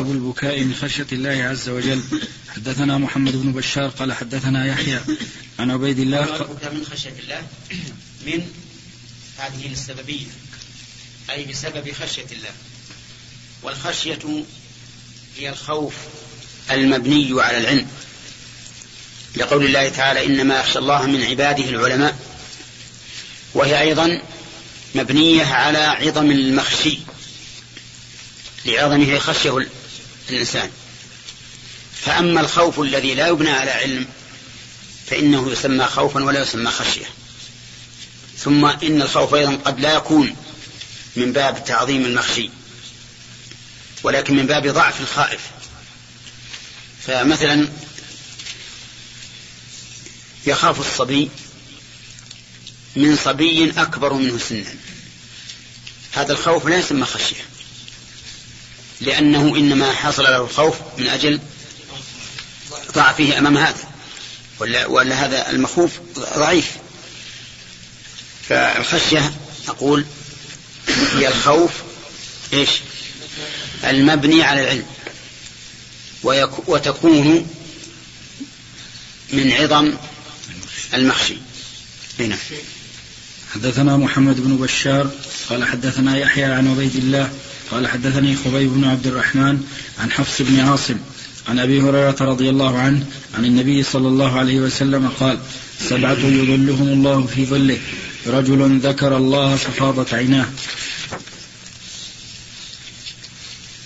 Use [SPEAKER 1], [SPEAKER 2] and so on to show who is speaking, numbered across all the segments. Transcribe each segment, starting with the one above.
[SPEAKER 1] أبو البكاء من خشية الله عز وجل. حدثنا محمد بن بشار قال حدثنا يحيى عن عبيد الله
[SPEAKER 2] البكاء من خشية الله من هذه السببية أي بسبب خشية الله. والخشية هي الخوف المبني على العلم. لقول الله تعالى إنما يخشى الله من عباده العلماء. وهي أيضا مبنية على عظم المخشي لعظمه خشية الإنسان. فأما الخوف الذي لا يبنى على علم فإنه يسمى خوفا ولا يسمى خشية. ثم إن الخوف أيضا قد لا يكون من باب تعظيم المخشي ولكن من باب ضعف الخائف. فمثلا يخاف الصبي من صبي أكبر منه سنا. هذا الخوف لا يسمى خشية. لأنه إنما حصل له الخوف من أجل ضعفه أمام هذا. ولا, ولا هذا المخوف ضعيف. فالخشية أقول هي الخوف إيش؟ المبني على العلم. وتكون من عظم المخشي.
[SPEAKER 1] هنا حدثنا محمد بن بشار قال حدثنا يحيى عن عبيد الله قال حدثني خبيب بن عبد الرحمن عن حفص بن عاصم عن أبي هريرة رضي الله عنه عن النبي صلى الله عليه وسلم قال سبعة يظلهم الله في ظله رجل ذكر الله ففاضت عيناه.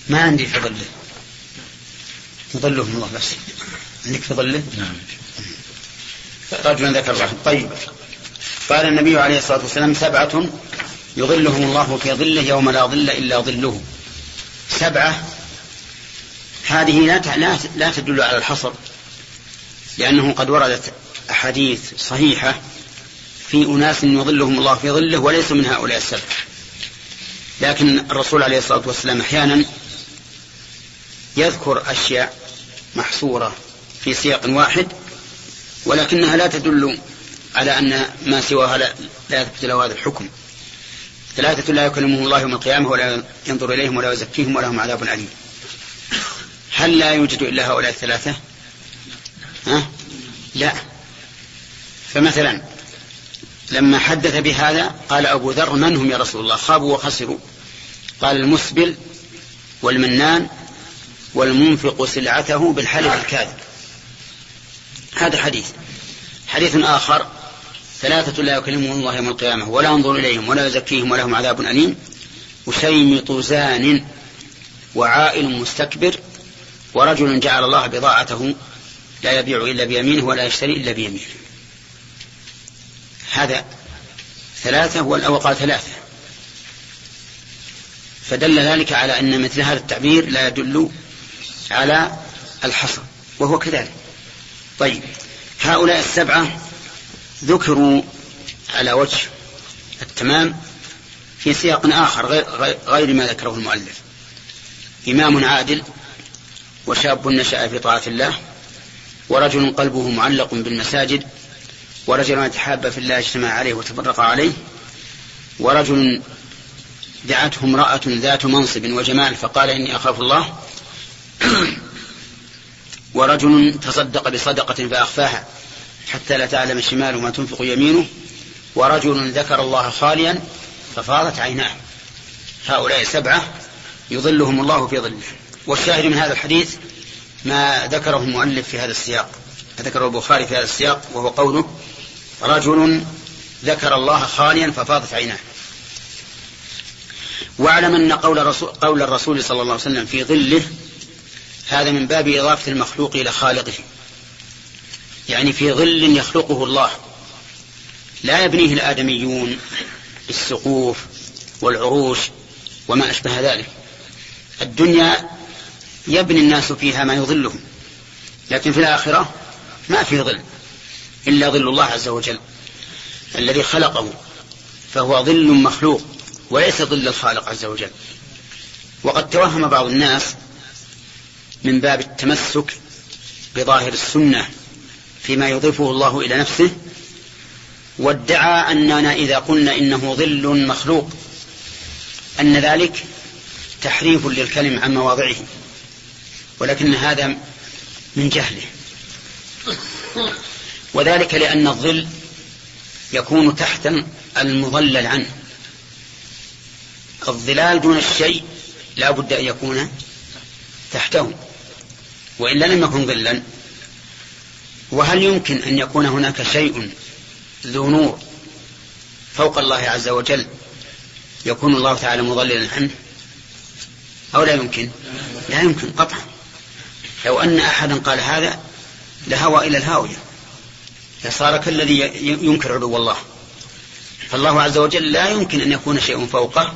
[SPEAKER 2] ما عندي في ظله. يظلهم الله بس. عندك في ظله؟
[SPEAKER 1] نعم.
[SPEAKER 2] رجل ذكر الله. طيب. قال النبي عليه الصلاة والسلام سبعة يظلهم الله في ظله يوم لا ظل إلا ظله. سبعة هذه لا لا تدل على الحصر لأنه قد وردت أحاديث صحيحة في أناس يظلهم الله في ظله وليسوا من هؤلاء السبعة لكن الرسول عليه الصلاة والسلام أحيانا يذكر أشياء محصورة في سياق واحد ولكنها لا تدل على أن ما سواها لا, لا يثبت له هذا الحكم. ثلاثة لا يكلمهم الله يوم القيامة ولا ينظر إليهم ولا يزكيهم ولهم عذاب أليم. هل لا يوجد إلا هؤلاء الثلاثة؟ ها؟ لا. فمثلا لما حدث بهذا قال أبو ذر من هم يا رسول الله؟ خابوا وخسروا. قال المسبل والمنان والمنفق سلعته بالحلف الكاذب. هذا حديث. حديث آخر ثلاثة لا يكلمهم الله يوم القيامة ولا ينظر إليهم ولا يزكيهم ولهم عذاب أليم. وشيمط زان وعائل مستكبر ورجل جعل الله بضاعته لا يبيع إلا بيمينه ولا يشتري إلا بيمينه. هذا ثلاثة والأول ثلاثة. فدل ذلك على أن مثل هذا التعبير لا يدل على الحصر وهو كذلك. طيب هؤلاء السبعة ذكروا على وجه التمام في سياق آخر غير, ما ذكره المؤلف. إمام عادل وشاب نشأ في طاعة الله ورجل قلبه معلق بالمساجد ورجل يتحاب في الله اجتمع عليه وتفرق عليه ورجل دعته امرأة ذات منصب وجمال فقال إني أخاف الله ورجل تصدق بصدقة فأخفاها. حتى لا تعلم شماله ما تنفق يمينه ورجل ذكر الله خاليا ففاضت عيناه. هؤلاء سبعة يظلهم الله في ظله. والشاهد من هذا الحديث ما ذكره المؤلف في هذا السياق. ذكره البخاري في هذا السياق وهو قوله رجل ذكر الله خاليا ففاضت عيناه. واعلم أن قول الرسول, قول الرسول صلى الله عليه وسلم في ظله هذا من باب إضافة المخلوق إلى خالقه. يعني في ظل يخلقه الله. لا يبنيه الآدميون بالسقوف والعروش وما أشبه ذلك. الدنيا يبني الناس فيها ما يظلهم لكن في الآخرة ما في ظل إلا ظل الله عز وجل الذي خلقه فهو ظل مخلوق وليس ظل الخالق عز وجل. وقد توهم بعض الناس من باب التمسك بظاهر السنة فيما يضيفه الله إلى نفسه وادعى أننا إذا قلنا إنه ظل مخلوق أن ذلك تحريف للكلم عن مواضعه ولكن هذا من جهله. وذلك لأن الظل يكون تحت المظلل عنه. الظلال دون الشيء لا بد أن يكون تحته. وإلا لم يكن ظلا وهل يمكن أن يكون هناك شيء ذو نور فوق الله عز وجل يكون الله تعالى مظللا عنه؟ أو لا يمكن؟ لا يمكن قطعا. لو أن أحدا قال هذا لهوى إلى الهاوية. لصار كالذي ينكر علو الله. فالله عز وجل لا يمكن أن يكون شيء فوقه.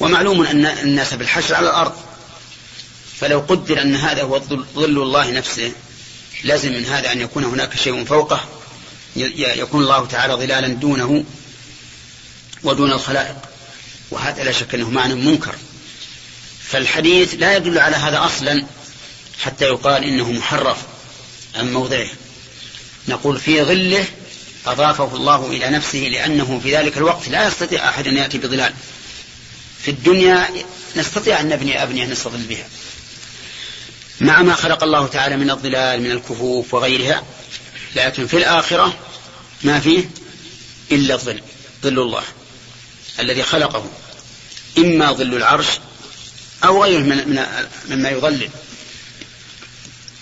[SPEAKER 2] ومعلوم أن الناس بالحشر على الأرض. فلو قدر أن هذا هو ظل الله نفسه لازم من هذا أن يكون هناك شيء فوقه يكون الله تعالى ظلالا دونه ودون الخلائق. وهذا لا شك أنه معنى منكر. فالحديث لا يدل على هذا أصلا حتى يقال إنه محرف عن موضعه. نقول في ظله أضافه الله إلى نفسه لأنه في ذلك الوقت لا يستطيع أحد أن يأتي بظلال. في الدنيا نستطيع أن نبني أبنية نستظل بها. مع ما خلق الله تعالى من الظلال من الكفوف وغيرها. لكن في الآخرة ما فيه إلا الظل ظل الله الذي خلقه. إما ظل العرش أو غيره من من مما يظلل.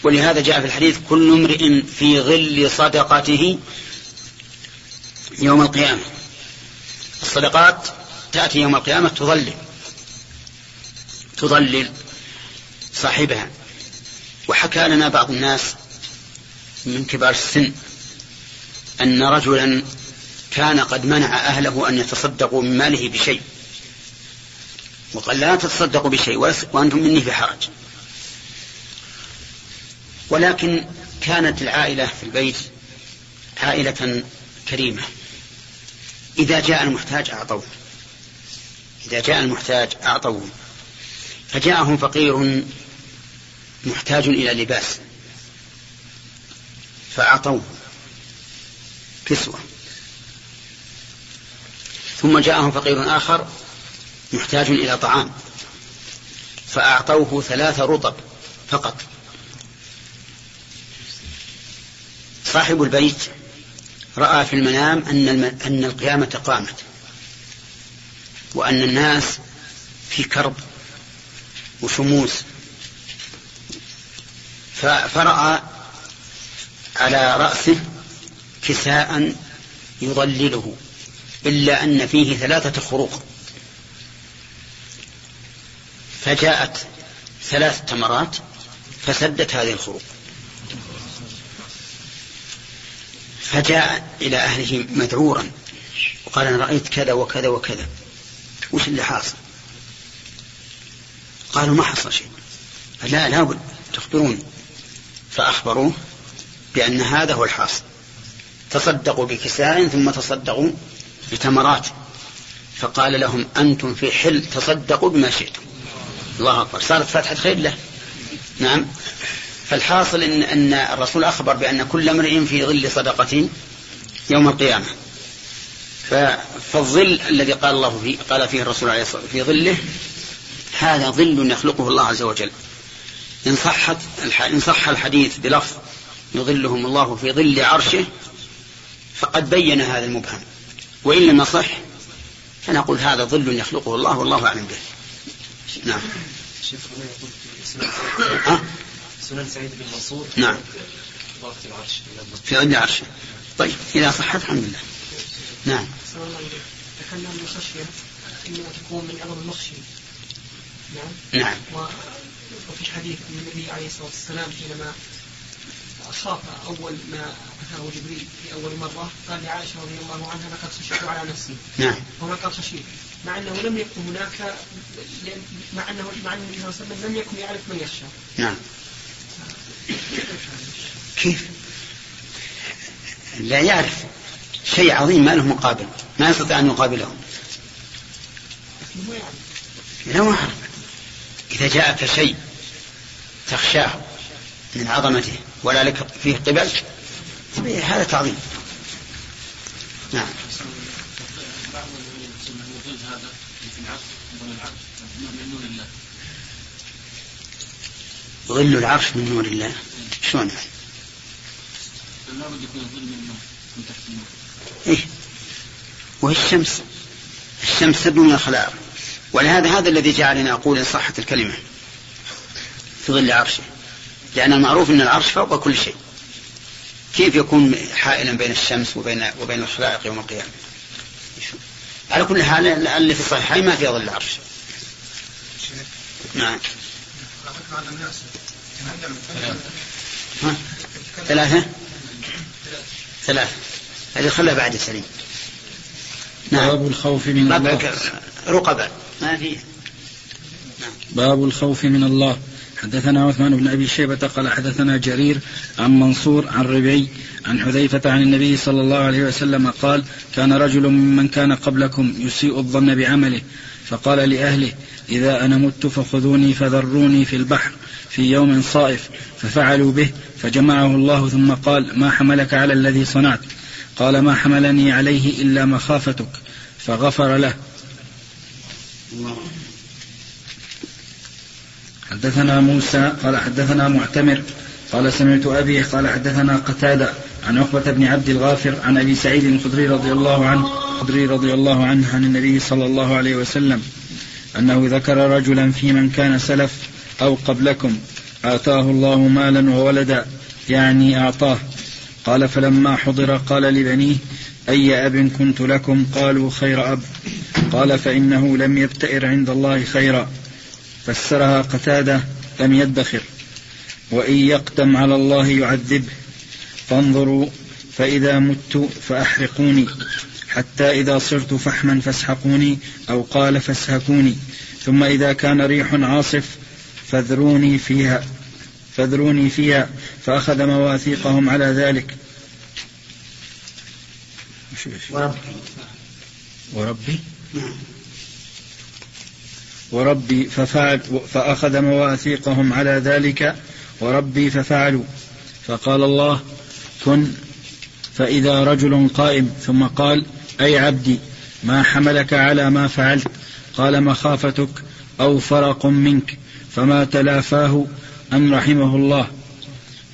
[SPEAKER 2] ولهذا جاء في الحديث كل امرئ في ظل صدقته يوم القيامة. الصدقات تأتي يوم القيامة تظلل تظلل صاحبها. وحكى لنا بعض الناس من كبار السن أن رجلا كان قد منع أهله أن يتصدقوا من ماله بشيء. وقال لا تتصدقوا بشيء وأنتم مني في حرج. ولكن كانت العائلة في البيت عائلة كريمة. إذا جاء المحتاج أعطوه. إذا جاء المحتاج أعطوه. فجاءهم فقير محتاج إلى لباس. فأعطوه. كسوة. ثم جاءهم فقير آخر محتاج إلى طعام. فأعطوه ثلاث رطب فقط. صاحب البيت رأى في المنام أن أن القيامة قامت. وأن الناس في كرب وشموس. فرأى على رأسه كساء يظلله إلا أن فيه ثلاثة خروق. فجاءت ثلاث تمرات فسدت هذه الخروق. فجاء إلى أهله مذعورا وقال أنا رأيت كذا وكذا وكذا. وش اللي حاصل؟ قالوا ما حصل شيء. لا لابد تخبرون فأخبروه بأن هذا هو الحاصل. تصدقوا بكساء ثم تصدقوا بتمرات. فقال لهم أنتم في حل تصدقوا بما شئتم. الله أكبر. صارت فتحة خير له. نعم. فالحاصل إن, أن الرسول أخبر بأن كل امرئ في ظل صدقة يوم القيامة. فالظل الذي قال الله فيه قال فيه الرسول عليه الصلاة والسلام في ظله هذا ظل يخلقه الله عز وجل. إن صحت إن صح الحديث بلفظ يظلهم الله في ظل عرشه فقد بين هذا المبهم. وإن لم يصح فنقول هذا ظل يخلقه الله والله أعلم به. نعم.
[SPEAKER 3] سنن سعيد بن منصور.
[SPEAKER 2] نعم.
[SPEAKER 3] في العرش.
[SPEAKER 2] في ظل عرشه. طيب إذا صحت الحمد لله. نعم.
[SPEAKER 4] تكلم الخشية إنها تكون من أمر المخشي. نعم.
[SPEAKER 2] نعم.
[SPEAKER 4] وفي حديث من النبي عليه الصلاة والسلام حينما خاف أول ما أتاه جبريل في أول مرة قال لعائشة رضي الله عنها لقد خشيت على نفسي.
[SPEAKER 2] نعم.
[SPEAKER 4] هنا قال خشيت. مع أنه لم يكن هناك مع أنه مع أن النبي صلى الله عليه وسلم لم يكن يعرف من يخشى.
[SPEAKER 2] نعم. كيف؟ لا يعرف شيء عظيم ما له مقابل. ما يستطيع أن يقابله لا ما أعرف إذا جاءك شيء تخشاه من عظمته. ولا لك فيه قبل؟ هذا تعظيم. نعم. ظل العرش من نور الله. شلون؟ يعني؟
[SPEAKER 1] لابد يكون الظل من من تحت النور
[SPEAKER 2] إيه. وهي الشمس. الشمس سد من الخلائق ولهذا هذا الذي جعلنا أقول إن صحت الكلمة. في ظل عرشه. لأن المعروف أن العرش فوق كل شيء. كيف يكون حائلا بين الشمس وبين وبين الخلائق يوم القيامة؟ على كل حال اللي في الصحيحين ما في ظل العرش نعم؟ ثلاثة؟ ثلاثة. هذه خلها بعد السليم
[SPEAKER 1] نعم. باب الخوف من الله.
[SPEAKER 2] رقبة. ما فيه.
[SPEAKER 1] نعم. باب الخوف من الله. حدثنا عثمان بن أبي شيبة قال حدثنا جرير عن منصور عن ربيع عن حذيفة عن النبي صلى الله عليه وسلم قال كان رجل ممن كان قبلكم يسيء الظن بعمله فقال لأهله إذا أنا مت فخذوني فذروني في البحر في يوم صائف ففعلوا به فجمعه الله ثم قال ما حملك على الذي صنعت؟ قال ما حملني عليه إلا مخافتك فغفر له. الله. حدثنا موسى قال حدثنا معتمر قال سمعت أبي قال حدثنا قتادة عن عقبة بن عبد الغافر عن أبي سعيد الخدري رضي الله عنه الخدري رضي الله عنه عن النبي صلى الله عليه وسلم أنه ذكر رجلا في من كان سلف أو قبلكم آتاه الله مالا وولدا يعني أعطاه. قال فلما حضر قال لبنيه أي أب كنت لكم؟ قالوا خير أب. قال فإنه لم يبتئر عند الله خيرا. فسرها قتادة لم يدخر. وإن يقدم على الله يعذبه. فانظروا فإذا مت فأحرقوني. حتى إذا صرت فحما فاسحقوني أو قال فاسهكوني. ثم إذا كان ريح عاصف فذروني فيها فذروني فيها. فأخذ مواثيقهم على ذلك. وربي. وربي؟ وربي ففعل فأخذ مواثيقهم على ذلك وربي ففعلوا. فقال الله كن فإذا رجل قائم. ثم قال أي عبدي ما حملك على ما فعلت قال مخافتك أو فرق منك فما تلافاه أن رحمه الله.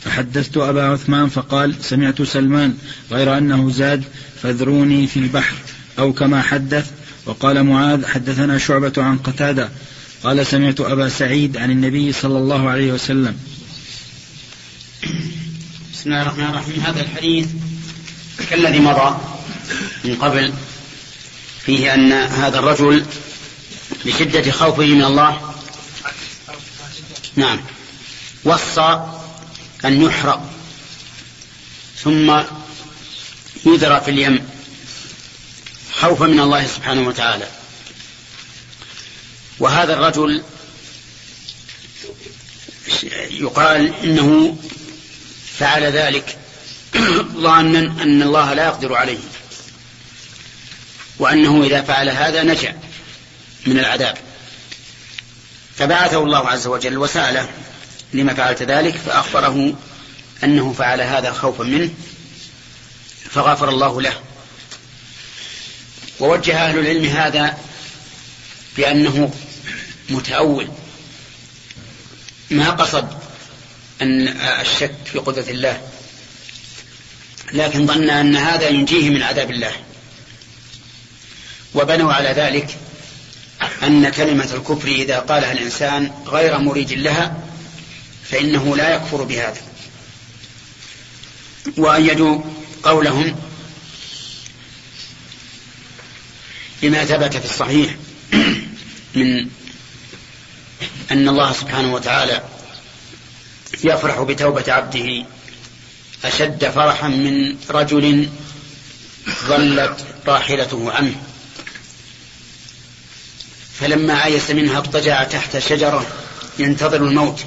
[SPEAKER 1] فحدثت أبا عثمان فقال سمعت سلمان غير أنه زاد فذروني في البحر أو كما حدث وقال معاذ حدثنا شعبة عن قتادة قال سمعت أبا سعيد عن النبي صلى الله عليه وسلم.
[SPEAKER 2] بسم الله الرحمن الرحيم. هذا الحديث كالذي مضى من قبل فيه أن هذا الرجل لشدة خوفه من الله. نعم. وصى أن يحرق ثم يذرى في اليم. خوفا من الله سبحانه وتعالى. وهذا الرجل يقال إنه فعل ذلك ظانا أن الله لا يقدر عليه وأنه إذا فعل هذا نجا من العذاب. فبعثه الله عز وجل وسأله لما فعلت ذلك فأخبره أنه فعل هذا خوفا منه فغفر الله له. ووجه أهل العلم هذا بأنه متأول. ما قصد أن الشك في قدرة الله لكن ظن أن هذا ينجيه من عذاب الله. وبنوا على ذلك أن كلمة الكفر إذا قالها الإنسان غير مريد لها فإنه لا يكفر بهذا. وأيدوا قولهم بما ثبت في الصحيح من أن الله سبحانه وتعالى يفرح بتوبة عبده أشد فرحا من رجل ظلت راحلته عنه. فلما آيس منها اضطجع تحت شجرة ينتظر الموت.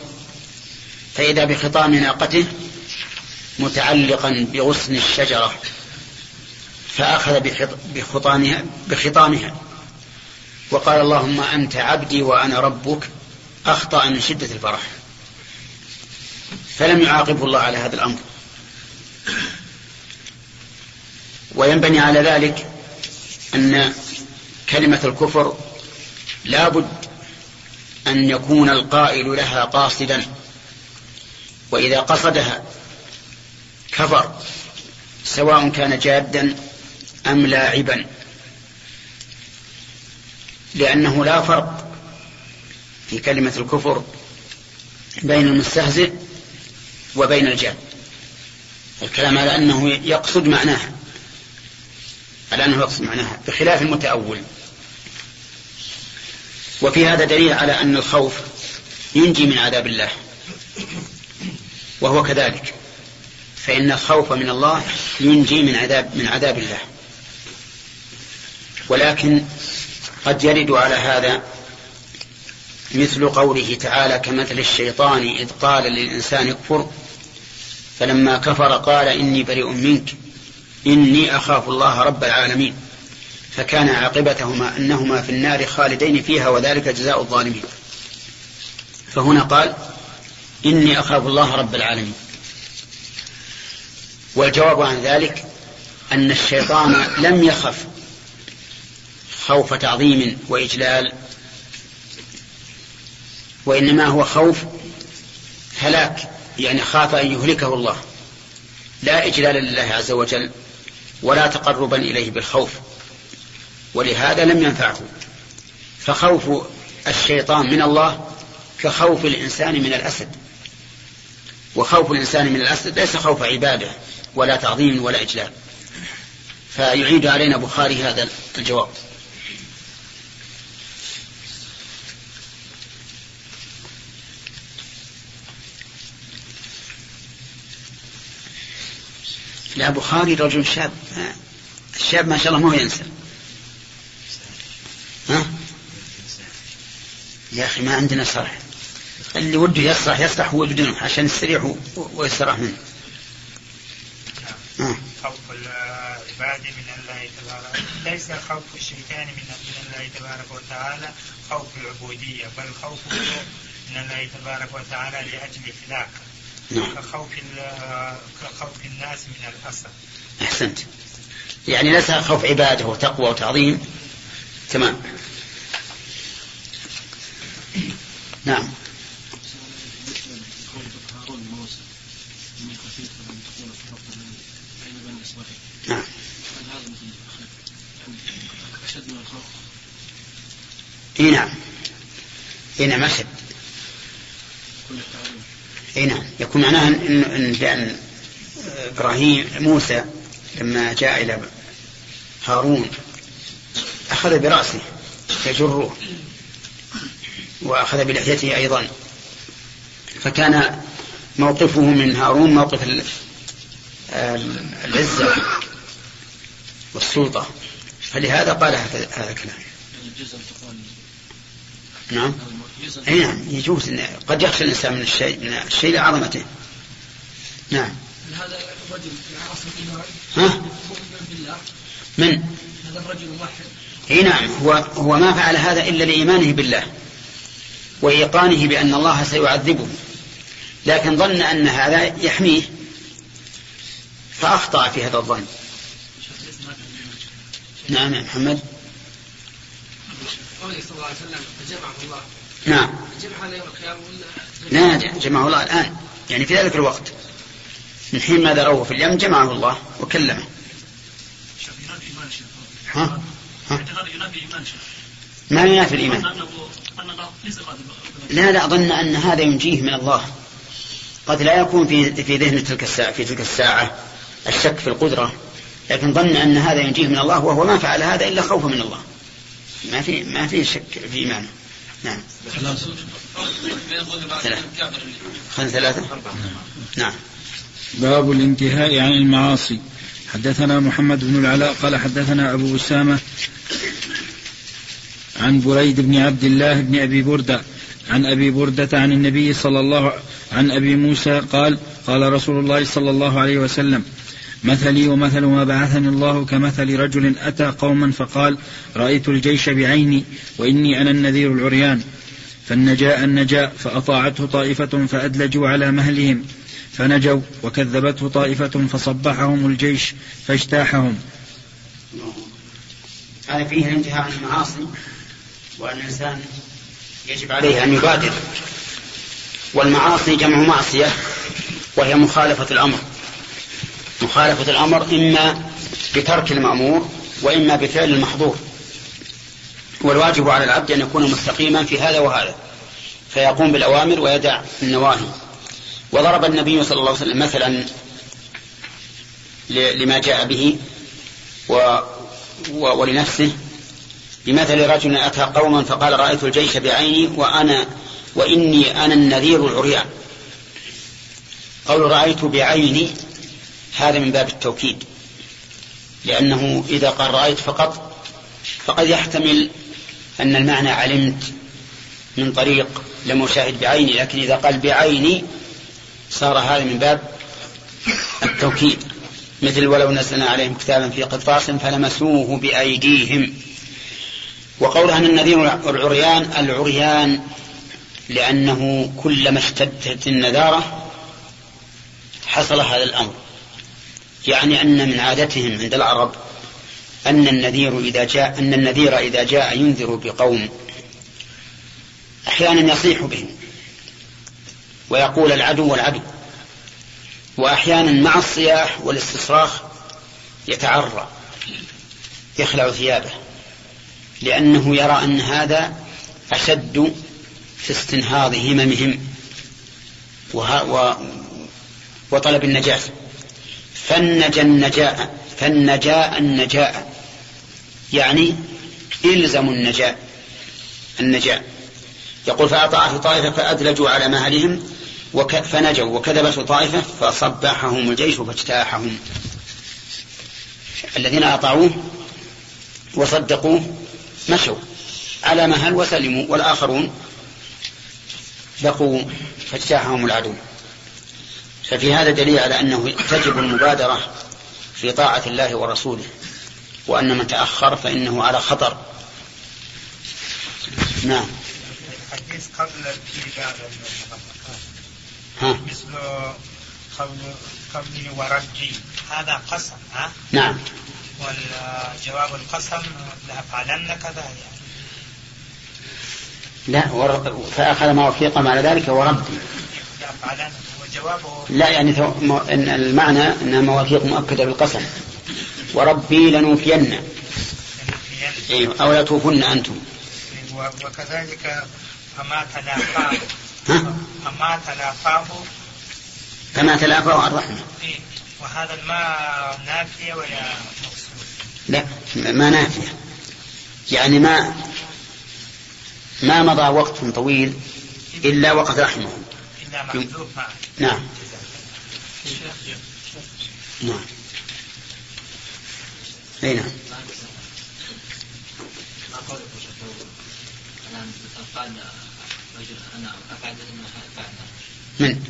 [SPEAKER 2] فإذا بخطام ناقته متعلقا بغصن الشجرة. فأخذ بخطامها بخطامها. وقال اللهم أنت عبدي وأنا ربك أخطأ من شدة الفرح. فلم يعاقبه الله على هذا الأمر. وينبني على ذلك أن كلمة الكفر لا بد أن يكون القائل لها قاصدا. وإذا قصدها كفر سواء كان جادا أم لاعبا؟ لأنه لا فرق في كلمة الكفر بين المستهزئ وبين الجاد الكلام على أنه يقصد معناها على أنه يقصد معناها بخلاف المتأول. وفي هذا دليل على أن الخوف ينجي من عذاب الله وهو كذلك فإن الخوف من الله ينجي من عذاب من عذاب الله. ولكن قد يرد على هذا مثل قوله تعالى كمثل الشيطان إذ قال للإنسان اكفر فلما كفر قال إني بريء منك إني أخاف الله رب العالمين. فكان عاقبتهما أنهما في النار خالدين فيها وذلك جزاء الظالمين. فهنا قال إني أخاف الله رب العالمين. والجواب عن ذلك أن الشيطان لم يخف خوف تعظيم وإجلال وإنما هو خوف هلاك يعني خاف أن يهلكه الله. لا إجلال لله عز وجل ولا تقربا إليه بالخوف ولهذا لم ينفعه. فخوف الشيطان من الله كخوف الإنسان من الأسد. وخوف الإنسان من الأسد ليس خوف عبادة ولا تعظيم ولا إجلال. فيعيد علينا بخاري هذا الجواب. لا بخاري رجل شاب. الشاب ما شاء الله ما هو ينسى. ها؟ يا أخي ما عندنا صرح. اللي وده يصرح يصرح هو بدونه عشان يستريح ويستراح منه.
[SPEAKER 5] خوف العباد من الله تبارك ليس خوف الشيطان من الله تبارك وتعالى خوف العبودية بل خوف من الله تبارك وتعالى لأجل إهلاك
[SPEAKER 2] نعم.
[SPEAKER 5] كخوف كخوف الناس من الأسد
[SPEAKER 2] أحسنت. يعني ليس خوف عبادة وتقوى وتعظيم. تمام. نعم. نعم. إي نعم. إي نعم اشد اي نعم. يكون معناها ان ان لأن إبراهيم موسى لما جاء إلى هارون أخذ برأسه يجره وأخذ بلحيته أيضا. فكان موقفه من هارون موقف العزة والسلطة. فلهذا قال هذا الكلام. نعم. اي نعم يجوز قد يخشى الإنسان من الشيء من الشيء لعظمته نعم.
[SPEAKER 4] هذا الرجل
[SPEAKER 2] ها؟ من؟
[SPEAKER 4] هذا الرجل موحد؟
[SPEAKER 2] اي نعم هو هو ما فعل هذا إلا لإيمانه بالله وإيقانه بأن الله سيعذبه. لكن ظن أن هذا يحميه فأخطأ في هذا الظن. نعم يا محمد.
[SPEAKER 4] قوله صلى الله عليه وسلم فجمعه الله
[SPEAKER 2] نعم. لا جمعه الله الآن. يعني في ذلك الوقت. من حين ما ذروه في اليم جمعه الله وكلمه. ها؟ ها؟ ما ينافي الإيمان؟ لا لا أظن أن هذا ينجيه من الله. قد لا يكون في في ذهن تلك الساعة في تلك الساعة الشك في القدرة. لكن ظن أن هذا ينجيه من الله وهو ما فعل هذا إلا خوفا من الله. ما في ما في شك في إيمانه. نعم. خل ثلاثة. نعم.
[SPEAKER 1] باب الانتهاء عن المعاصي. حدثنا محمد بن العلاء قال حدثنا أبو أسامة عن بريد بن عبد الله بن أبي بردة عن أبي بردة عن النبي صلى الله عن أبي موسى قال قال رسول الله صلى الله عليه وسلم مثلي ومثل ما بعثني الله كمثل رجل أتى قوما فقال رأيت الجيش بعيني وإني أنا النذير العريان. فالنجاء النجاء فأطاعته طائفة فأدلجوا على مهلهم. فنجوا وكذبته طائفة فصبحهم الجيش فاجتاحهم.
[SPEAKER 2] هذا فيه الانتهاء عن المعاصي وأن الإنسان يجب عليه أن يبادر. والمعاصي جمع معصية وهي مخالفة الأمر. مخالفة الأمر إما بترك المأمور وإما بفعل المحظور. والواجب على العبد أن يكون مستقيما في هذا وهذا فيقوم بالأوامر ويدع النواهي. وضرب النبي صلى الله عليه وسلم مثلا لما جاء به و ولنفسه. بمثل رجل أتى قوما فقال رأيت الجيش بعيني وأنا وإني أنا النذير العريان. قول رأيت بعيني هذا من باب التوكيد. لأنه إذا قال رأيت فقط فقد يحتمل أن المعنى علمت من طريق لم أشاهد بعيني لكن إذا قال بعيني صار هذا من باب التوكيد. مثل ولو نزلنا عليهم كتابا في قرطاس فلمسوه بأيديهم. وقولها أن النذير العريان العريان لأنه كلما اشتدت النذارة حصل هذا الأمر. يعني أن من عادتهم عند العرب أن النذير إذا جاء أن النذير إذا جاء ينذر بقوم أحيانا يصيح بهم ويقول العدو والعدو وأحيانا مع الصياح والاستصراخ يتعرى يخلع ثيابه لأنه يرى أن هذا أشد في استنهاض هممهم. وطلب النجاة فالنجا النجاء فالنجاء النجاء. يعني إلزموا النجاء النجاء. يقول فأطاعت طائفة فأدلجوا على مهلهم وك... فنجوا وكذبت طائفة فصبحهم الجيش فاجتاحهم الذين أطاعوه وصدقوه مشوا على مهل وسلموا والآخرون بقوا فاجتاحهم العدو. ففي هذا دليل على أنه تجب المبادرة في طاعة الله ورسوله وأن من تأخر فإنه على خطر. نعم.
[SPEAKER 5] الحديث قبل الإبادة
[SPEAKER 2] ها؟
[SPEAKER 5] مثل قول قوله ورجي. هذا قسم ها؟
[SPEAKER 2] نعم.
[SPEAKER 5] والجواب القسم لأفعلن كذا يعني.
[SPEAKER 2] لا ور... فأخذ موافقا على ذلك وربي
[SPEAKER 5] لأفعلن
[SPEAKER 2] لا يعني. م... إن المعنى أنها مواثيق مؤكدة بالقسم. وربي لنوفين. أيوه أو لتوفن أنتم.
[SPEAKER 5] وكذلك فما تلافاه
[SPEAKER 2] ها؟
[SPEAKER 5] فما تلافاه
[SPEAKER 2] كما تلافوا الرحمة.
[SPEAKER 5] إيه. وهذا الماء نافية ولا مقصود
[SPEAKER 2] لا ما نافية. يعني ما ما مضى وقت طويل إلا وقد
[SPEAKER 5] معه
[SPEAKER 2] نعم. نعم. أي نعم. من؟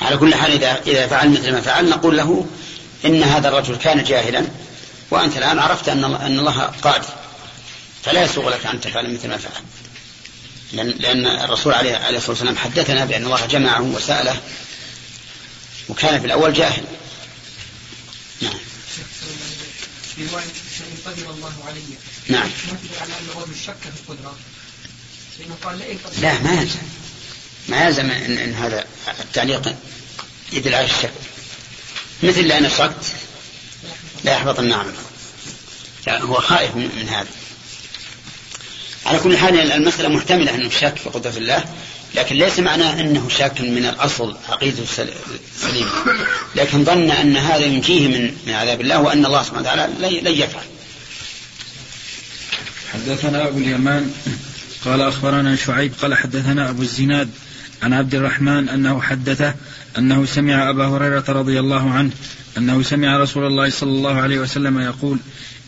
[SPEAKER 2] على كل حال إذا إذا فعل مثل ما فعل نقول له إن هذا الرجل كان جاهلا وأنت الآن عرفت أن الله, أن الله قادر. فلا يسوغ لك أن تفعل مثل ما فعل. لأن, لأن الرسول عليه, عليه الصلاة والسلام حدثنا بأن الله جمعه وسأله وكان في الأول جاهل. نعم.
[SPEAKER 4] في قدر الله
[SPEAKER 2] نعم.
[SPEAKER 4] على أن الرجل شك في القدرة لأنه قال
[SPEAKER 2] لا ما يلزم. ما يلزم إن, إن هذا التعليق يدل على الشك. مثل لأن أشركت لا يحبطن عمله يعني هو خائف من هذا. على كل حال المسألة محتملة أنه شاك في قدرة الله لكن ليس معناه أنه شاك من الأصل عقيدة سليمة لكن ظن أن هذا ينجيه من من عذاب الله وأن الله سبحانه وتعالى لن يفعل.
[SPEAKER 1] حدثنا أبو اليمان قال أخبرنا شعيب قال حدثنا أبو الزناد عن عبد الرحمن أنه حدثه أنه سمع أبا هريرة رضي الله عنه أنه سمع رسول الله صلى الله عليه وسلم يقول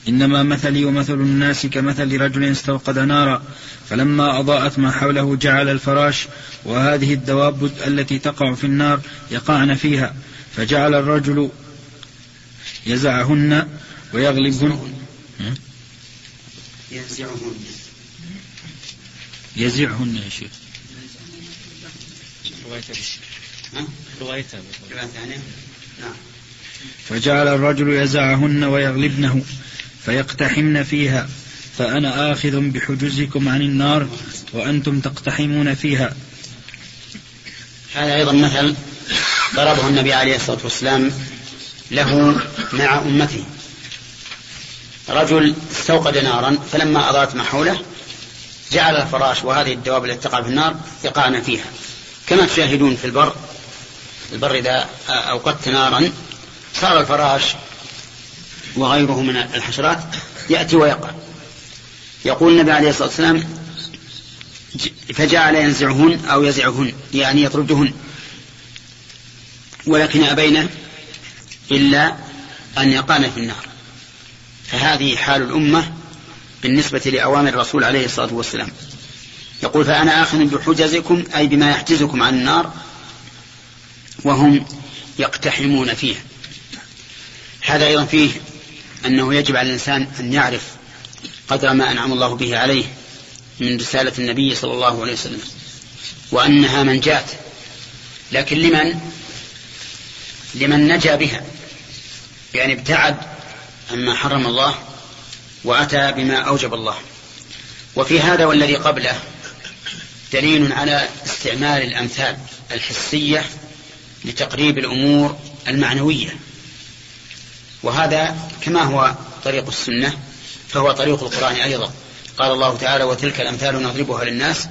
[SPEAKER 1] إنما مثلي ومثل الناس كمثل رجل استوقد نارا فلما أضاءت ما حوله جعل الفراش وهذه الدواب التي تقع في النار يقعن فيها فجعل الرجل يزعهن ويغلبهن
[SPEAKER 2] ينزعهن.
[SPEAKER 1] يزعهن يا شيخ؟
[SPEAKER 3] رواية
[SPEAKER 2] رواية؟ نعم.
[SPEAKER 1] فجعل الرجل يزعهن ويغلبنه. فيقتحمن فيها فأنا آخذ بحجزكم عن النار وأنتم تقتحمون فيها.
[SPEAKER 2] هذا أيضا مثل ضربه النبي عليه الصلاة والسلام له مع أمته. رجل استوقد نارا فلما أضاءت ما حوله جعل الفراش وهذه الدواب التي تقع في النار يقعن فيها. كما تشاهدون في البر البر إذا أوقدت نارا صار الفراش وغيره من الحشرات يأتي ويقع. يقول النبي عليه الصلاة والسلام فجعل ينزعهن أو يزعهن يعني يطردهن. ولكن أبين إلا أن يقعن في النار. فهذه حال الأمة بالنسبة لأوامر الرسول عليه الصلاة والسلام. يقول فأنا آخذ بحجزكم أي بما يحجزكم عن النار وهم يقتحمون فيها. هذا أيضا فيه أنه يجب على الإنسان أن يعرف قدر ما أنعم الله به عليه من رسالة النبي صلى الله عليه وسلم وأنها منجاة لكن لمن؟ لمن نجا بها يعني ابتعد عما حرم الله وأتى بما أوجب الله. وفي هذا والذي قبله دليل على استعمال الأمثال الحسية لتقريب الأمور المعنوية. وهذا كما هو طريق السنة فهو طريق القرآن أيضا. قال الله تعالى وتلك الأمثال نضربها للناس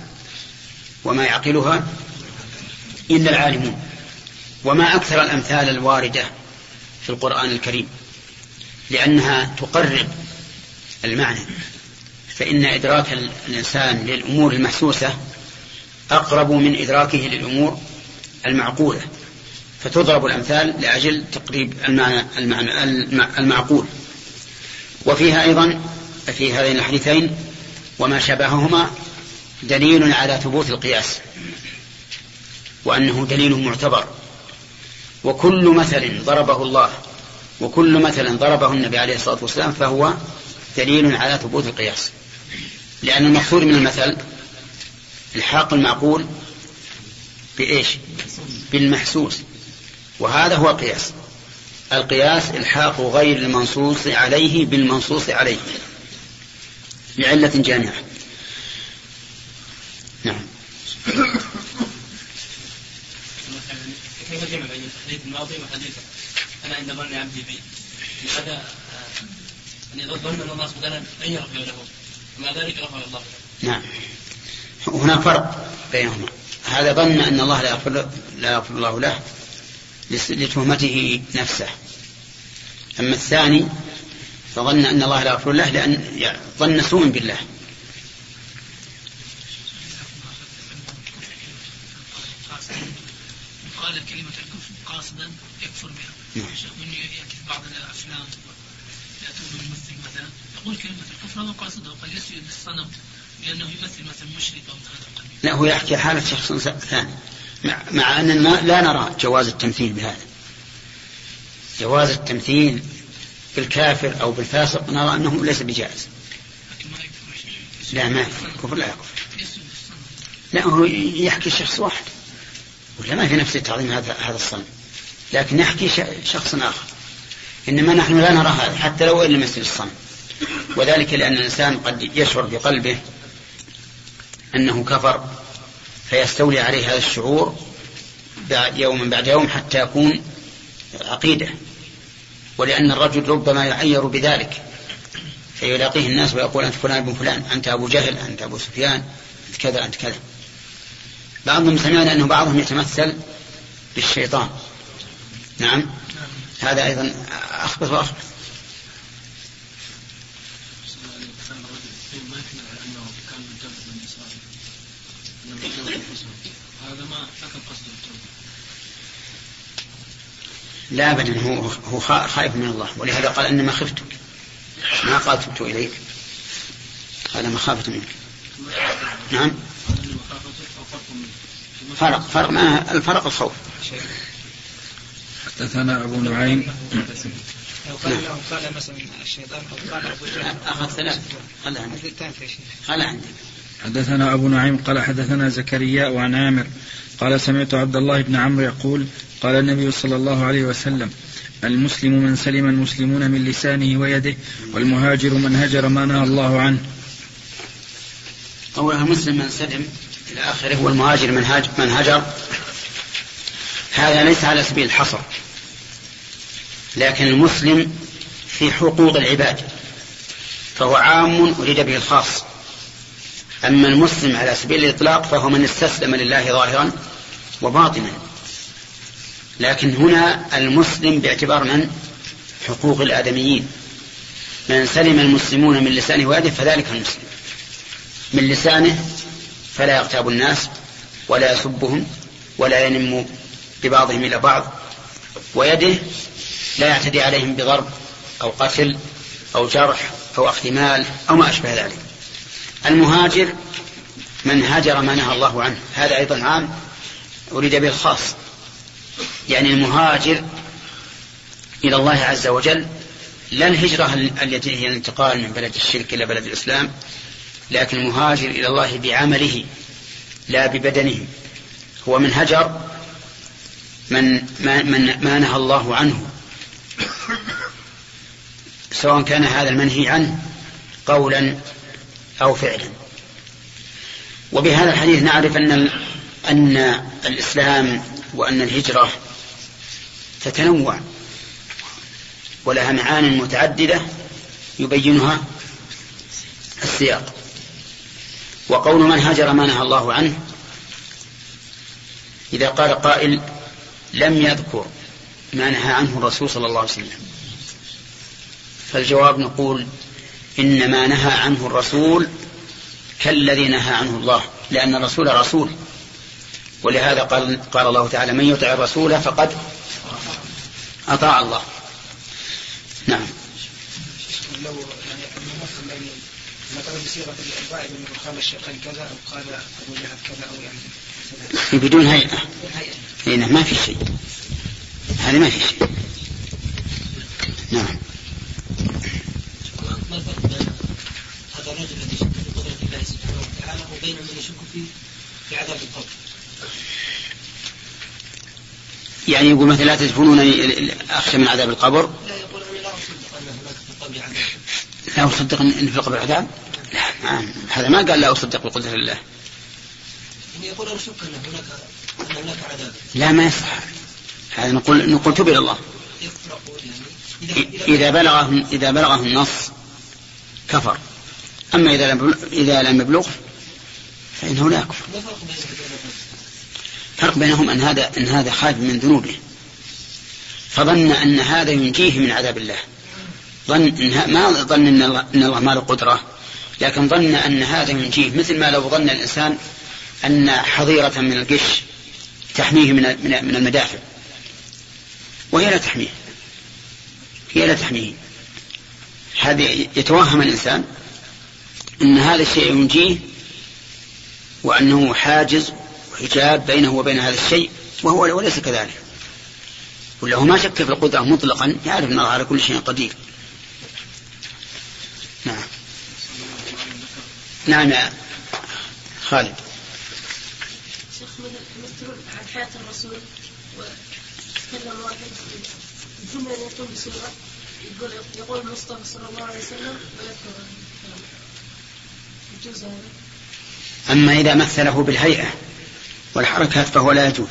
[SPEAKER 2] وما يعقلها إلا العالمون. وما أكثر الأمثال الواردة في القرآن الكريم لأنها تقرب المعنى. فإن إدراك الإنسان للأمور المحسوسة أقرب من إدراكه للأمور المعقولة. فتضرب الأمثال لأجل تقريب المعنى, المعنى المعقول. وفيها أيضا في هذين الحديثين وما شبههما دليل على ثبوت القياس وأنه دليل معتبر. وكل مثل ضربه الله وكل مثل ضربه النبي عليه الصلاة والسلام فهو دليل على ثبوت القياس. لأن المقصود من المثل الحاق المعقول بإيش؟ بالمحسوس. وهذا هو القياس. القياس إلحاق غير المنصوص عليه بالمنصوص عليه. لعلة جامعة. نعم.
[SPEAKER 3] كيف الجمع بين الحديث الماضي وحديث أنا عند ظن عبدي بي. لماذا؟ يعني ظن أن الله سبحانه أن يغفر له. ومع ذلك غفر الله.
[SPEAKER 2] نعم. هناك فرق بينهما. هذا ظن أن الله لا يغفر لا يغفر الله له. لتهمته نفسه أما الثاني فظن أن الله لا يغفر له لأن ظن سوء بالله
[SPEAKER 4] قال كلمة الكفر قاصدا يكفر بها. نعم. يأتي في بعض الأفلام يأتون الممثل مثلا يقول كلمة الكفر هو قاصدا وقد يسجد للصنم لأنه يمثل مثلا مشرك أو هذا.
[SPEAKER 2] لا هو يحكي حالة شخص ثاني مع, أننا لا نرى جواز التمثيل بهذا. جواز التمثيل بالكافر أو بالفاسق نرى أنه ليس بجائز. لا ما كفر لا يكفر. لا هو يحكي شخص واحد. ولا ما في نفس تعظيم هذا هذا الصنم لكن نحكي شخص آخر إنما نحن لا نرى هذا حتى لو إن مثل الصنم وذلك لأن الإنسان قد يشعر بقلبه أنه كفر فيستولي عليه هذا الشعور بعد يوم بعد يوم حتى يكون عقيدة. ولأن الرجل ربما يعير بذلك. فيلاقيه الناس ويقول أنت فلان بن فلان أنت أبو جهل أنت أبو سفيان أنت كذا أنت كذا. بعضهم سمعنا أنه بعضهم يتمثل بالشيطان. نعم. هذا أيضا أخبث وأخبث. لا ابدا هو هو خائف من الله ولهذا قال إنما خفتك ما قال تبت إليك. قال مخافة منك. نعم. فرق فرق ما الفرق الخوف.
[SPEAKER 1] حدثنا أبو نعيم.
[SPEAKER 4] لو قال له قال مثلا الشيطان أو قال أبو جهل.
[SPEAKER 2] أخذ ثلاث خلها عندك. خلها عندك.
[SPEAKER 1] حدثنا أبو نعيم قال حدثنا زكريا وعن عامر قال سمعت عبد الله بن عمرو يقول قال النبي صلى الله عليه وسلم المسلم من سلم المسلمون من لسانه ويده والمهاجر من هجر ما نهى الله عنه.
[SPEAKER 2] أولا المسلم من سلم إلى آخره والمهاجر من, هاج من هجر. هذا ليس على سبيل الحصر لكن المسلم في حقوق العباد فهو عام أريد به الخاص. أما المسلم على سبيل الإطلاق فهو من استسلم لله ظاهرا وباطنا. لكن هنا المسلم باعتبار من؟ حقوق الآدميين. من سلم المسلمون من لسانه ويده فذلك المسلم. من لسانه فلا يغتاب الناس ولا يسبهم ولا ينم ببعضهم إلى بعض ويده لا يعتدي عليهم بضرب أو قتل أو جرح أو أخذ مال أو ما أشبه ذلك. المهاجر من هاجر ما نهى الله عنه. هذا أيضا عام أريد به الخاص. يعني المهاجر إلى الله عز وجل لا الهجرة التي هي الانتقال من بلد الشرك إلى بلد الإسلام لكن المهاجر إلى الله بعمله لا ببدنه. هو من هجر من ما, من ما نهى الله عنه. سواء كان هذا المنهي عنه قولا أو فعلا وبهذا الحديث نعرف أن أن الإسلام وأن الهجرة تتنوع. ولها معان متعددة يبينها السياق. وقول من هجر ما نهى الله عنه إذا قال قائل لم يذكر ما نهى عنه الرسول صلى الله عليه وسلم. فالجواب نقول إن ما نهى عنه الرسول كالذي نهى عنه الله لأن الرسول رسول. ولهذا قال, قال الله تعالى من يطع الرسول فقد أطاع الله. نعم.
[SPEAKER 6] لو يعني مثلا بصيغه قال كذا أو قال ابو جهل كذا أو يعني
[SPEAKER 2] بدون هيئة. هيئه نعم، ما في شيء. هذا ما في شيء نعم
[SPEAKER 3] ما الفرق بين هذا الرجل الذي يشك في قدرة الله سبحانه وتعالى وبين من يشك في
[SPEAKER 2] يعني يقول مثلا لا تدفنونني أخشى من عذاب القبر؟
[SPEAKER 3] لا يقول أنا لا أصدق. ان هناك في القبر عذاب
[SPEAKER 2] لا أصدق أن في القبر عذاب؟ لا ما هذا ما قال لا أصدق بقدرة الله.
[SPEAKER 3] يعني يقول أنا اشك أن هناك أن هناك عذاب.
[SPEAKER 2] لا ما يصح. هذا نقول نقول تب إلى الله.
[SPEAKER 3] يعني
[SPEAKER 2] إذا بلغه إذا بلغه النص كفر. أما إذا لم إذا لم يبلغ فإنه لا يكفر فرق بينهم أن هذا أن هذا خائف من ذنوبه فظن أن هذا ينجيه من عذاب الله. ظن إن ما ظن إن الله, إن الله ما له قدرة لكن ظن أن هذا ينجيه. مثل ما لو ظن الإنسان أن حظيرة من القش تحميه من من المدافع. وهي لا تحميه. هي لا تحميه. هذا يتوهم الإنسان أن هذا الشيء ينجيه وأنه حاجز وحجاب بينه وبين هذا الشيء وهو وليس كذلك. وله ما شك في القدرة مطلقا يعرف أن الله على كل شيء قدير. نعم. نعم يا خالد.
[SPEAKER 7] شيخ مثل عن حياة الرسول وتكلم واحد الجملة يقول بصورة يقول يقول المصطفى صلى الله عليه وسلم ويذكر يجوز هذا
[SPEAKER 2] أما إذا مثله بالهيئة والحركات فهو لا يجوز.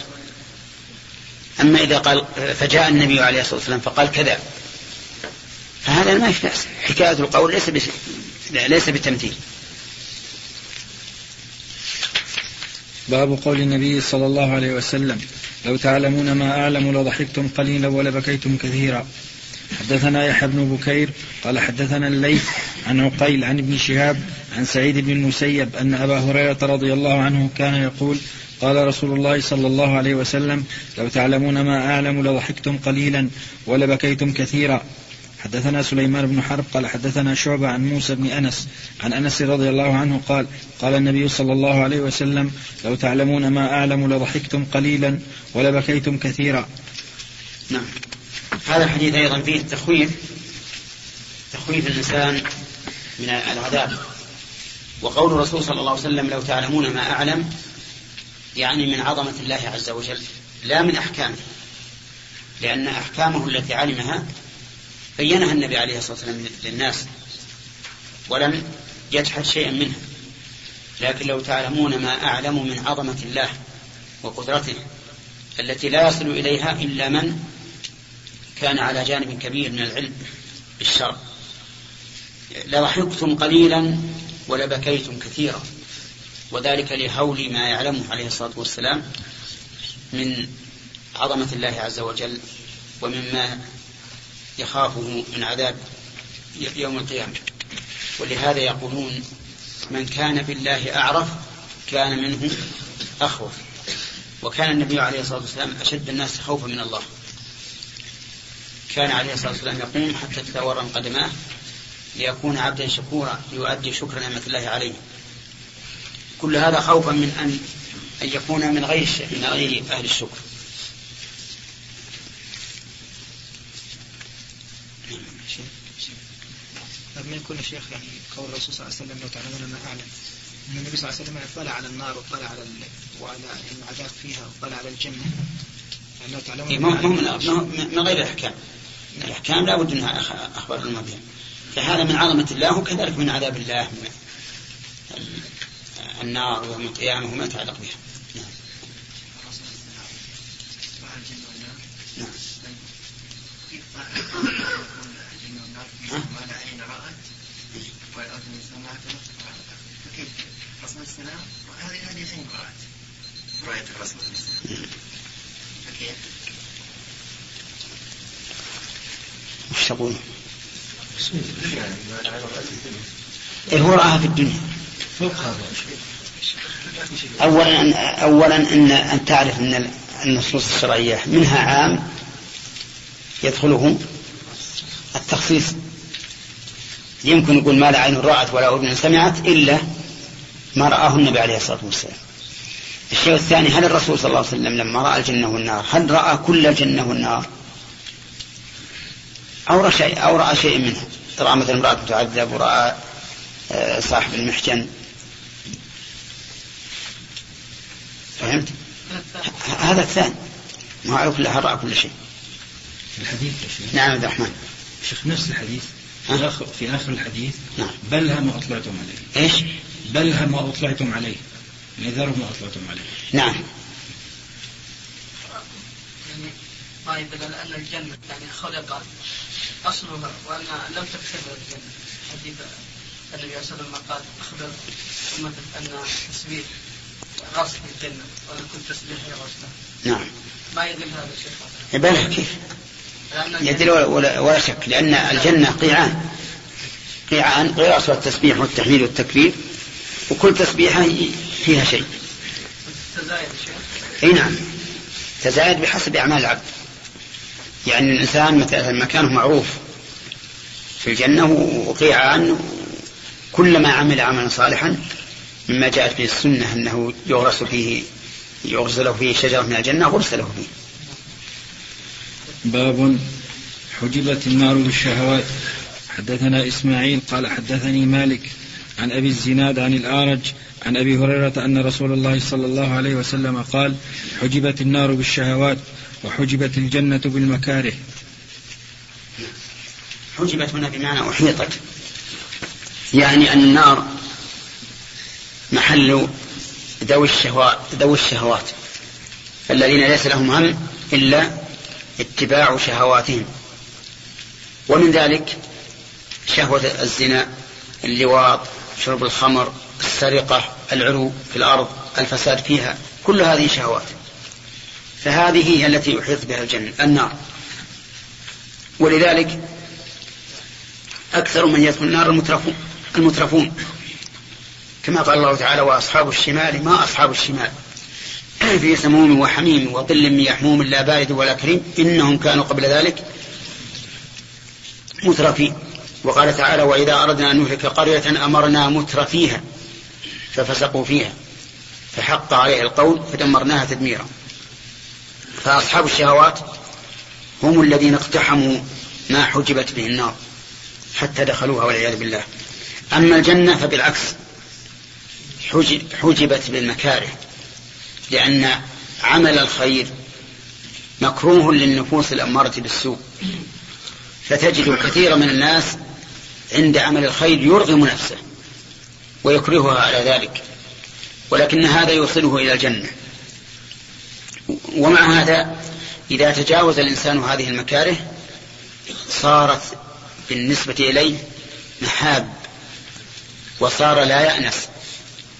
[SPEAKER 2] أما إذا قال فجاء النبي عليه الصلاة والسلام فقال كذا. فهذا ما في بأس حكاية القول ليس ليس بالتمثيل
[SPEAKER 1] باب قول النبي صلى الله عليه وسلم لو تعلمون ما أعلم لضحكتم قليلا ولبكيتم كثيرا. حدثنا يحيى بن بكير قال حدثنا الليث عن عقيل عن ابن شهاب عن سعيد بن المسيب أن أبا هريرة رضي الله عنه كان يقول قال رسول الله صلى الله عليه وسلم لو تعلمون ما أعلم لضحكتم قليلا ولبكيتم كثيرا. حدثنا سليمان بن حرب قال حدثنا شعبة عن موسى بن أنس عن أنس رضي الله عنه قال قال النبي صلى الله عليه وسلم لو تعلمون ما أعلم لضحكتم قليلا ولبكيتم كثيرا.
[SPEAKER 2] نعم. هذا الحديث أيضا فيه التخويف تخويف الإنسان من العذاب. وقول الرسول صلى الله عليه وسلم لو تعلمون ما أعلم يعني من عظمة الله عز وجل لا من أحكامه. لأن أحكامه التي علمها بينها النبي عليه الصلاة والسلام للناس ولم يجحد شيئا منها. لكن لو تعلمون ما أعلم من عظمة الله وقدرته التي لا يصل إليها إلا من كان على جانب كبير من العلم بالشرع. لضحكتم قليلا ولبكيتم كثيرا. وذلك لهول ما يعلمه عليه الصلاة والسلام من عظمة الله عز وجل ومما يخافه من عذاب يوم القيامة. ولهذا يقولون من كان بالله أعرف كان منه أخوف. وكان النبي عليه الصلاة والسلام أشد الناس خوفا من الله. كان عليه الصلاة والسلام يقوم حتى تتورم قدماه ليكون عبدا شكورا يؤدي شكر نعمة الله عليه. كل هذا خوفا من أن أن يكون من غير من غير أهل الشكر.
[SPEAKER 6] لم يكن الشيخ يعني قول الرسول صلى الله عليه وسلم لو تعلمون ما أعلم. إن النبي صلى الله عليه وسلم اطلع على النار واطلع على ال... وعلى العذاب فيها واطلع على الجنة. يعني لو تعلمون
[SPEAKER 2] إيه، ما هو من غير الأحكام. الأحكام لا بد انها أخبار بها فهذا من عظمة الله وكذلك من عذاب الله من النار ويوم القيامة وما يتعلق بها نعم.
[SPEAKER 8] الرسول السلام هذه رأت الرسول السلام فكيف؟
[SPEAKER 2] وش تقول؟ رآها في الدنيا. أولا أولا أن أن تعرف أن النصوص الشرعية منها عام يدخله التخصيص يمكن يقول ما لا عين رأت ولا أذن سمعت إلا ما رآه النبي عليه الصلاة والسلام. الشيء الثاني هل الرسول صلى الله عليه وسلم لما رأى الجنة والنار هل رأى كل الجنة والنار؟ أو رأى شيء أو رأى شيء منها رأى مثلا امرأة تعذب ورأى آه، صاحب المحجن. فهمت؟ هذا الثاني. ما على كل رأى كل شيء.
[SPEAKER 1] الحديث يا شيخ.
[SPEAKER 2] نعم عبد الرحمن.
[SPEAKER 1] شيخ نفس الحديث. في آخر, في آخر الحديث.
[SPEAKER 2] نعم.
[SPEAKER 1] بلها ما أطلعتم عليه.
[SPEAKER 2] إيش؟
[SPEAKER 1] بلها ما أطلعتم عليه. نذروا ما أطلعتم عليه.
[SPEAKER 2] نعم
[SPEAKER 3] يعني ما يدل على أن الجنة يعني خلقت أصلها وأن لم تكتمل الجنة. حديث النبي صلى الله عليه وسلم قال أخبر أمة أن تسبيح غصب الجنة وأن كل تسبيح هي غصبها
[SPEAKER 2] نعم.
[SPEAKER 3] ما يدل هذا الشيخ
[SPEAKER 2] بلى كيف؟ يدل ولا, ولا, شك لأن الجنة قيعان. قيعان قياس التسبيح والتحميد والتكبير وكل تسبيحة فيها شيء.
[SPEAKER 3] تزايد
[SPEAKER 2] أي نعم. تزايد بحسب أعمال العبد. يعني الإنسان مثلا مكانه معروف في الجنة وقيعان كلما عمل عملا صالحا مما جاءت به السنة أنه يغرس فيه يغرس له فيه شجرة من الجنة غرس له فيه.
[SPEAKER 1] باب حجبت النار بالشهوات. حدثنا إسماعيل قال حدثني مالك عن أبي الزناد عن الأعرج عن أبي هريرة أن رسول الله صلى الله عليه وسلم قال حجبت النار بالشهوات. وحجبت الجنة بالمكاره.
[SPEAKER 2] حجبت هنا بمعنى أحيطت. يعني أن النار محل ذوي الشهوات ذوي الشهوات. الذين ليس لهم هم إلا اتباع شهواتهم. ومن ذلك شهوة الزنا اللواط شرب الخمر السرقة العلو في الأرض الفساد فيها. كل هذه شهوات. فهذه هي التي يحيط بها الجنة النار. ولذلك أكثر من يدخل النار المترفون المترفون. كما قال الله تعالى وأصحاب الشمال ما أصحاب الشمال؟ في سموم وحميم وظل من يحموم لا بارد ولا كريم إنهم كانوا قبل ذلك مترفين. وقال تعالى وإذا أردنا أن نهلك قرية أمرنا مترفيها ففسقوا فيها فحق عليه القول فدمرناها تدميرا. فأصحاب الشهوات هم الذين اقتحموا ما حجبت به النار حتى دخلوها والعياذ بالله. أما الجنة فبالعكس حجبت بالمكاره لأن عمل الخير مكروه للنفوس الأمارة بالسوء. فتجد كثيرا من الناس عند عمل الخير يرغم نفسه ويكرهها على ذلك ولكن هذا يوصله إلى الجنة. ومع هذا إذا تجاوز الإنسان هذه المكاره صارت بالنسبة إليه محاب وصار لا يأنس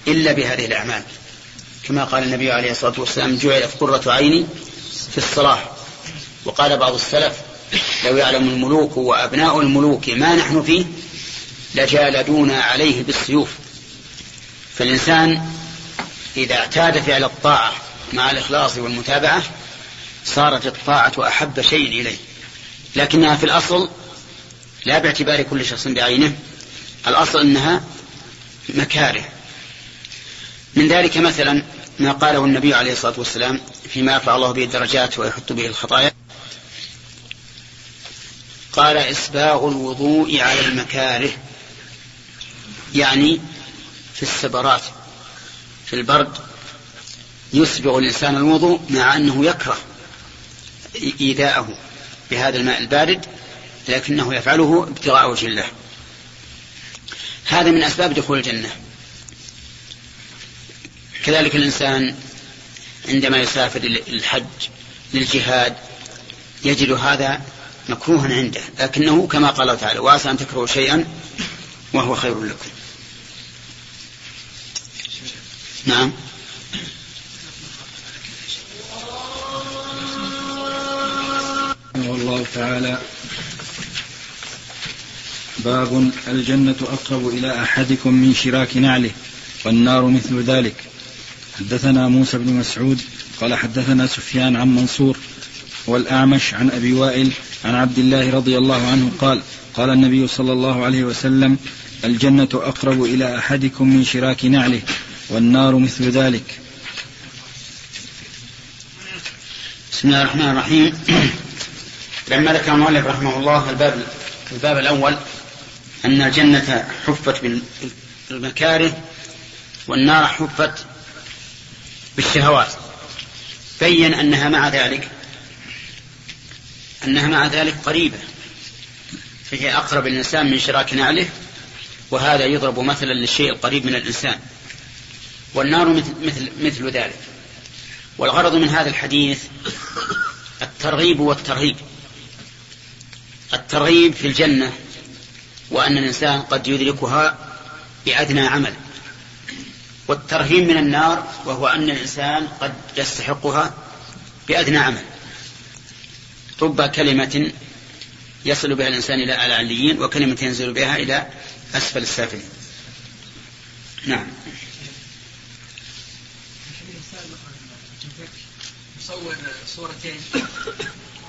[SPEAKER 2] إلا بهذه الأعمال. كما قال النبي عليه الصلاة والسلام جعلت قرة عيني في الصلاة وقال بعض السلف لو يعلم الملوك وأبناء الملوك ما نحن فيه لجالدونا عليه بالسيوف. فالإنسان إذا اعتاد فعل الطاعة مع الإخلاص والمتابعة صارت الطاعة أحب شيء إليه. لكنها في الأصل لا باعتبار كل شخص بعينه. الأصل أنها مكاره. من ذلك مثلا ما قاله النبي عليه الصلاة والسلام فيما يرفع الله به الدرجات ويحط به الخطايا. قال إسباغ الوضوء على المكاره. يعني في السبرات في البرد يسبغ الإنسان الوضوء مع أنه يكره إيذاءه بهذا الماء البارد لكنه يفعله ابتغاء وجه الله. هذا من أسباب دخول الجنة. كذلك الإنسان عندما يسافر للحج للجهاد يجد هذا مكروها عنده لكنه كما قال تعالى وعسى أن تكرهوا شيئا وهو خير لكم. نعم.
[SPEAKER 1] والله تعالى. باب الجنة أقرب إلى أحدكم من شراك نعله والنار مثل ذلك. حدثنا موسى بن مسعود قال حدثنا سفيان عن منصور والأعمش عن أبي وائل عن عبد الله رضي الله عنه قال قال النبي صلى الله عليه وسلم الجنة أقرب إلى أحدكم من شراك نعله والنار مثل ذلك.
[SPEAKER 2] بسم الله الرحمن الرحيم. لما ذكر المؤلف رحمه الله الباب الباب الأول أن الجنة حفت بالمكاره والنار حفت بالشهوات. بين أنها مع ذلك أنها مع ذلك قريبة. فهي أقرب الإنسان من شراك نعله وهذا يضرب مثلا للشيء القريب من الإنسان. والنار مثل, مثل, مثل ذلك. والغرض من هذا الحديث الترغيب والترهيب. الترغيب في الجنة وأن الإنسان قد يدركها بأدنى عمل. والترهيب من النار وهو أن الإنسان قد يستحقها بأدنى عمل. رب كلمة يصل بها الإنسان إلى العليين وكلمة ينزل بها إلى أسفل السافلين. نعم.
[SPEAKER 3] مصور صورتين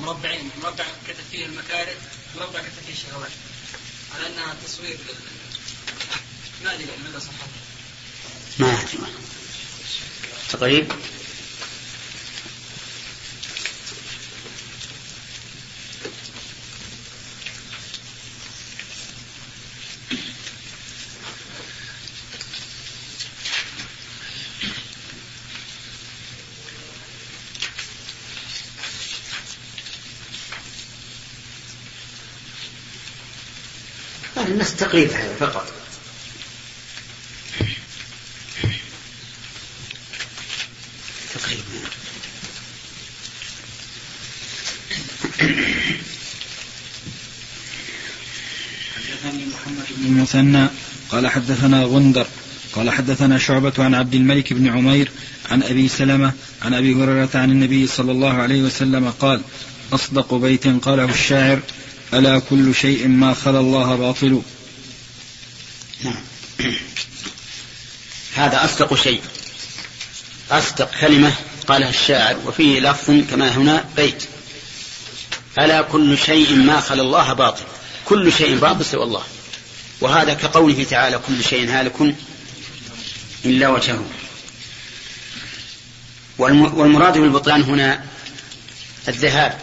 [SPEAKER 3] مربعين مربع كتب فيه المكاره مربع كتب فيه الشهوات على أنها تصوير ما أدري ماذا صحتها
[SPEAKER 2] ما أدري. تقريب الناس تقريب هذا فقط.
[SPEAKER 1] حدثني محمد بن المثنى قال حدثنا غندر قال حدثنا شعبة عن عبد الملك بن عمير عن أبي سلمة عن أبي هريرة عن النبي صلى الله عليه وسلم قال أصدق بيت قاله الشاعر ألا كل شيء ما خلا الله باطل.
[SPEAKER 2] نعم. هذا أصدق شيء. أصدق كلمة قالها الشاعر وفيه لفظ كما هنا بيت. ألا كل شيء ما خلا الله باطل. كل شيء باطل سوى الله. وهذا كقوله تعالى كل شيء هالك إلا وجهه. والمراد بالبطلان هنا الذهاب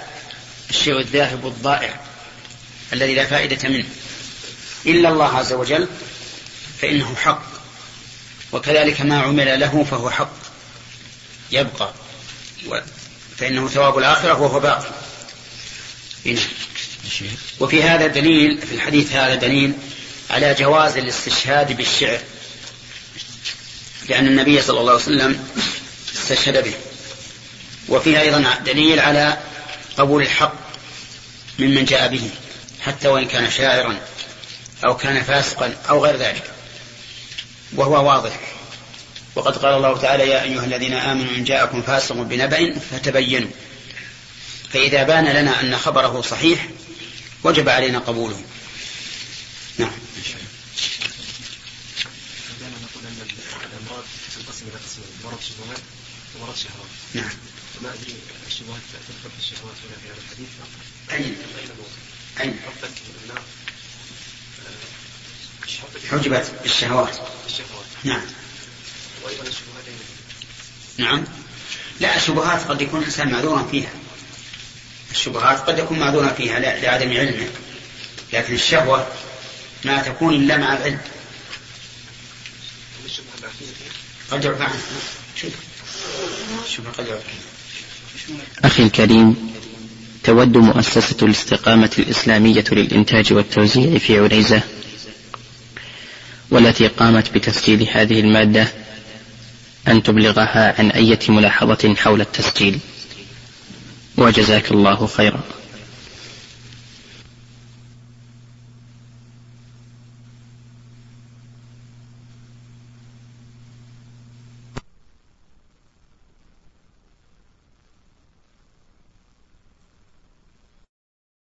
[SPEAKER 2] الشيء الذاهب الضائع الذي لا فائدة منه. إلا الله عز وجل فإنه حق. وكذلك ما عمل له فهو حق. يبقى. فإنه ثواب الآخرة وهو باقي. وفي هذا دليل في الحديث هذا دليل على جواز الاستشهاد بالشعر. لأن النبي صلى الله عليه وسلم استشهد به. وفيها أيضا دليل على قبول الحق ممن جاء به حتى وإن كان شاعرا أو كان فاسقا أو غير ذلك. وهو واضح. وقد قال الله تعالى يا أيها الذين آمنوا إن جاءكم فاسق بنبأ فتبينوا. فإذا بان لنا أن خبره صحيح وجب علينا قبوله. نعم. نعم.
[SPEAKER 9] ادري الشبهات في الشهوات في هذا الحديث
[SPEAKER 2] أين؟ أين؟ حجبت
[SPEAKER 9] الشهوات.
[SPEAKER 2] نعم. نعم. لا الشبهات قد يكون الإنسان معذورا فيها. الشبهات قد يكون معذورا فيها لعدم علمه. لكن الشهوة ما تكون إلا مع العلم. قد يعفى عنها قد يعفى
[SPEAKER 10] أخي الكريم تود مؤسسة الاستقامة الإسلامية للإنتاج والتوزيع في عنيزة والتي قامت بتسجيل هذه المادة أن تبلغها عن أية ملاحظة حول التسجيل. وجزاك الله خيرا.